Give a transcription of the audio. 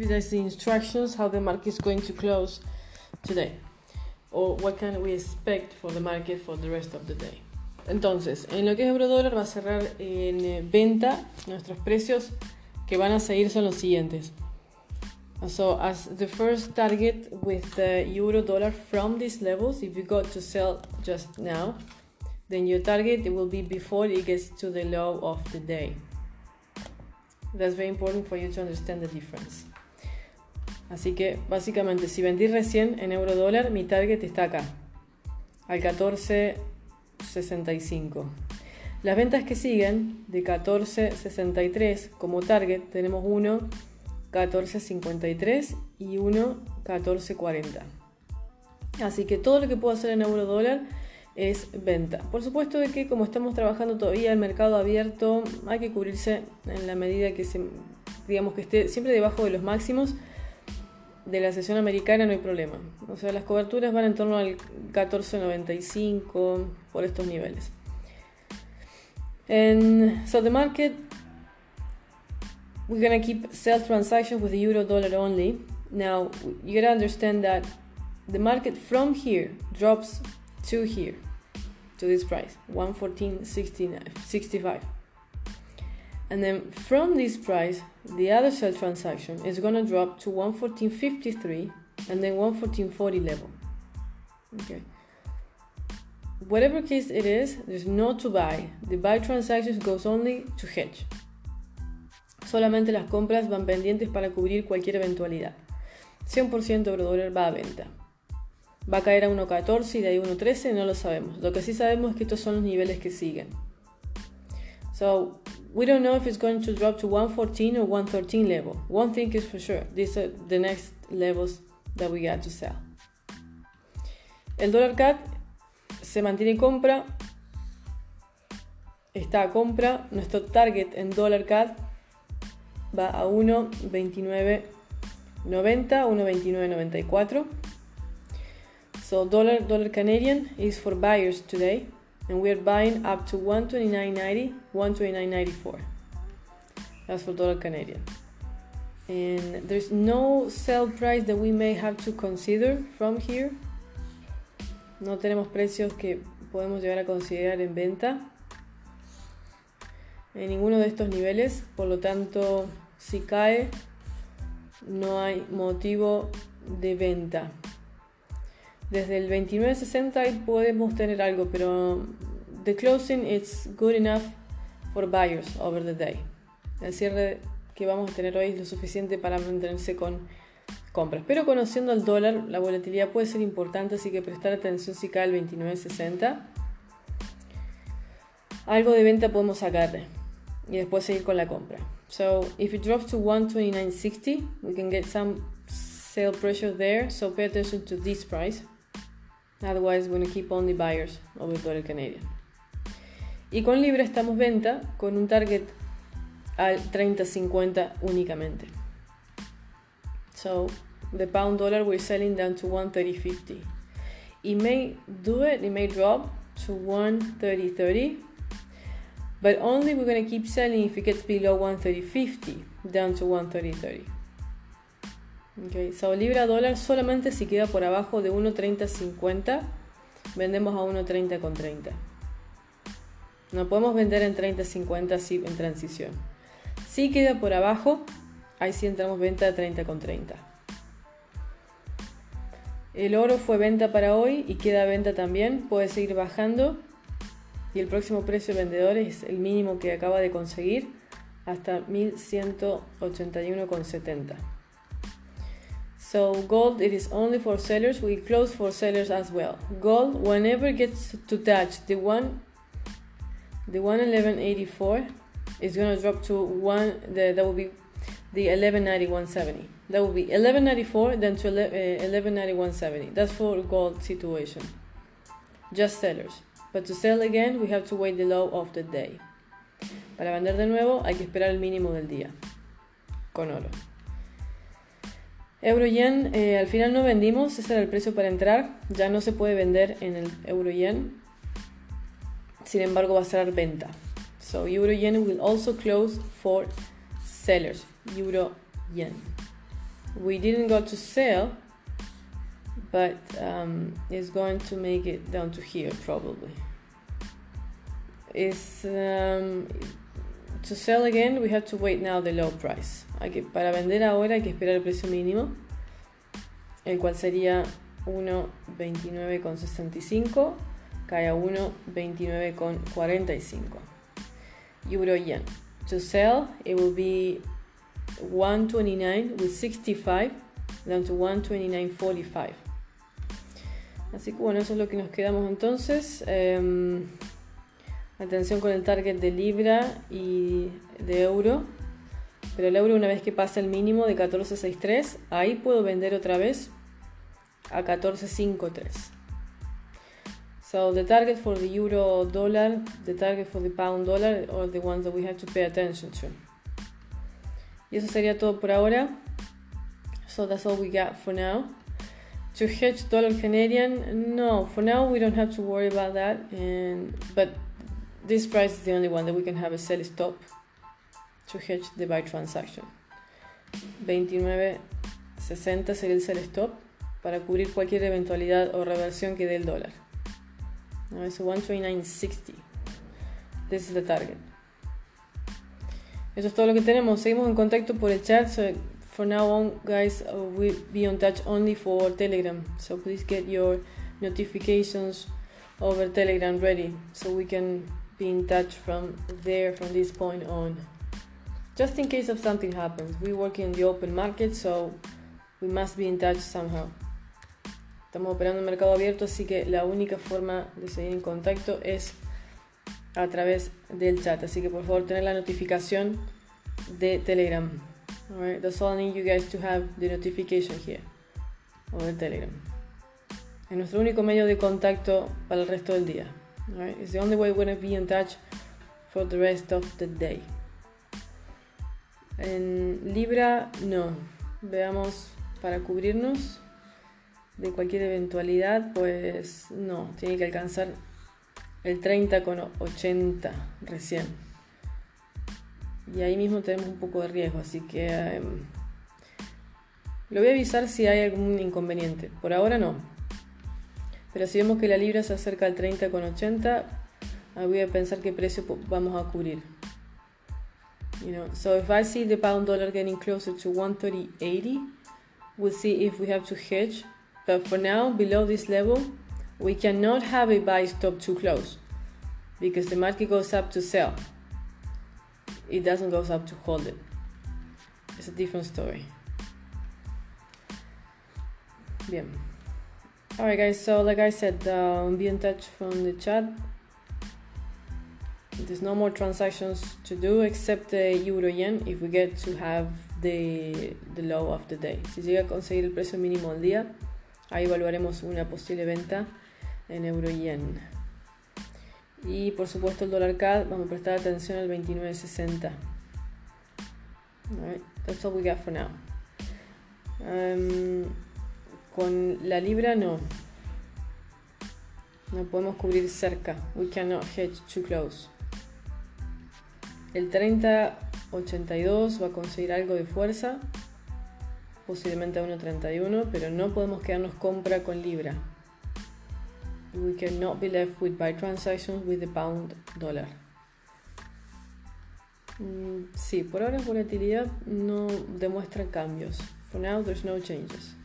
These the instructions how the market is going to close today. Or what can we expect for the market for the rest of the day. Entonces, en lo que es euro dólar va a cerrar en eh, venta nuestros precios que van a seguir son los siguientes. So as the first target with the euro dollar from these levels, if you go to sell just now, then your target will be before it gets to the low of the day. That's very important for you to understand the difference. Así que básicamente si vendí recién en euro dólar, mi target está acá, al 14.65. Las ventas que siguen de 14.63 como target tenemos uno 14.53 y uno 14.40. Así que todo lo que puedo hacer en euro dólar es venta. Por supuesto de que como estamos trabajando todavía el mercado abierto, hay que cubrirse en la medida que se, digamos que esté siempre debajo de los máximos de la sesión americana no hay problema. O sea, las coberturas van en torno al 14.95 por estos niveles. And so the market we're gonna keep sell transactions with the euro dollar only. Now you gotta understand that the market from here drops to here to this price 114.65 and then from this price the other sell transaction is gonna drop to 114.53 and then 114.40 level. Okay. Whatever case it is there's no to buy. The buy transactions goes only to hedge. Solamente las compras van pendientes para cubrir cualquier eventualidad. 100% euro dólar va a venta. Va a caer a 1.14 y de ahí 1.13, no lo sabemos. Lo que sí sabemos es que estos son los niveles que siguen. So, we don't know if it's going to drop to 114 or 113 level. One thing is for sure, these are the next levels that we got to sell. El dólar CAD se mantiene compra, está a compra, nuestro target en dólar CAD va a 1.29.90, 1.29.94. So dollar dollar Canadian is for buyers today, and we are buying up to 129.90, 129.94. That's for dollar Canadian. And there's no sell price that we may have to consider from here. No tenemos precios que podemos llegar a considerar en venta en ninguno de estos niveles, por lo tanto, si cae, no hay motivo de venta. Desde el 29.60 ahí podemos tener algo, pero the closing is good enough for buyers over the day. El cierre que vamos a tener hoy es lo suficiente para mantenerse con compras. Pero conociendo el dólar, la volatilidad puede ser importante, así que prestar atención si cae el 29.60. Algo de venta podemos sacarle y después seguir con la compra. So if it drops to 129.60, we can get some sale pressure there. So pay attention to this price. Otherwise, we're gonna keep only buyers over dollar Canadian. Y con Libra estamos venta con un target al 30.50 únicamente. So, the pound dollar we're selling down to 130.50. It may do it, it may drop to 130.30, but only we're gonna keep selling if it gets below 130.50, down to 130.30. Okay, so libra dólar solamente si queda por abajo de 1.30.50 vendemos a 1.30 con 30. No podemos vender en 30.50 así en transición. Si queda por abajo, ahí sí entramos venta de 30 con 30. El oro fue venta para hoy y queda venta también, puede seguir bajando y el próximo precio de vendedor es el mínimo que acaba de conseguir hasta 1181,70. So gold, it is only for sellers. We close for sellers as well. Gold, whenever gets to touch the one, the 111.84, is gonna drop to one. The, that will be the 1191.70. That will be 1194, then to 1191.70. That's for gold situation. Just sellers. But to sell again, we have to wait the low of the day. Para vender de nuevo, hay que esperar el mínimo del día. Con oro. Euro yen, eh, al final no vendimos, ese era el precio para entrar, ya no se puede vender en el euro yen, sin embargo va a ser venta. So euro yen will also close for sellers, euro yen. we didn't go to sell but um, it's going to make it down to here probably is um, to sell again we have to wait now the low price hay que, para vender ahora hay que esperar el precio mínimo el cual sería 1.29,65 cae a 1.29,45 euro yen to sell it will be 129 with 65 down to 129.45 así que bueno eso es lo que nos quedamos entonces um, Atención con el target de libra y de euro. Pero el euro una vez que pasa el mínimo de 14.63, ahí puedo vender otra vez a 14.53. So the target for the euro dollar, the target for the pound dollar are the ones that we have to pay attention to. Y eso sería todo por ahora. So that's all we got for now. To hedge dollar Canadian, no, for now we don't have to worry about that. But this price is the only one that we can have a sell stop to hedge the buy transaction. 29.60 sería el sell stop para cubrir cualquier eventualidad o reversión que dé el dólar. It's 129.60. This is the target. Eso es todo lo que tenemos. Seguimos en contacto por el chat. So for now on, guys, uh, we'll be on touch only for Telegram. So please get your notifications over Telegram ready so we can be in touch from there from this point on. Just in case of something happens. We work in the open market, so we must be in touch somehow. Estamos operando en mercado abierto, así que la única forma de seguir en contacto es a través del chat. Así que por favor tener la notificación de Telegram. Alright, that's all I need you guys to have the notification here. O Telegram. Es nuestro único medio de contacto para el resto del día. Alright, it's the only way we're gonna be in touch for the rest of the day. En Libra, no. Veamos para cubrirnos de cualquier eventualidad, pues no, tiene que alcanzar el 30 con 80 recién. Y ahí mismo tenemos un poco de riesgo, así que eh, lo voy a avisar si hay algún inconveniente. Por ahora no. Pero si vemos que la libra se acerca al 30 con 80, voy a pensar qué precio vamos a cubrir. You know, so if I see the pound dollar getting closer to 130.80, we'll see if we have to hedge But for now, below this level, we cannot have a buy stop too close because the market goes up to sell. It doesn't go up to hold it. It's a different story. Bien. Alright, guys, so like I said, um, be in touch from the chat. There's no more transactions to do except the euro yen if we get to have the, the low of the day. Si llega a conseguir el precio mínimo al día, Ahí evaluaremos una posible venta en euro yen. Y por supuesto el dólar CAD, vamos a prestar atención al 29.60. Alright, that's all we got for now. Um, con la libra no. No podemos cubrir cerca. We cannot hedge too close. El 30.82 va a conseguir algo de fuerza posiblemente a 1.31, pero no podemos quedarnos compra con libra. We cannot be left with buy transactions with the pound dollar. Mm, sí, por ahora volatilidad no demuestra cambios. For now there's no changes.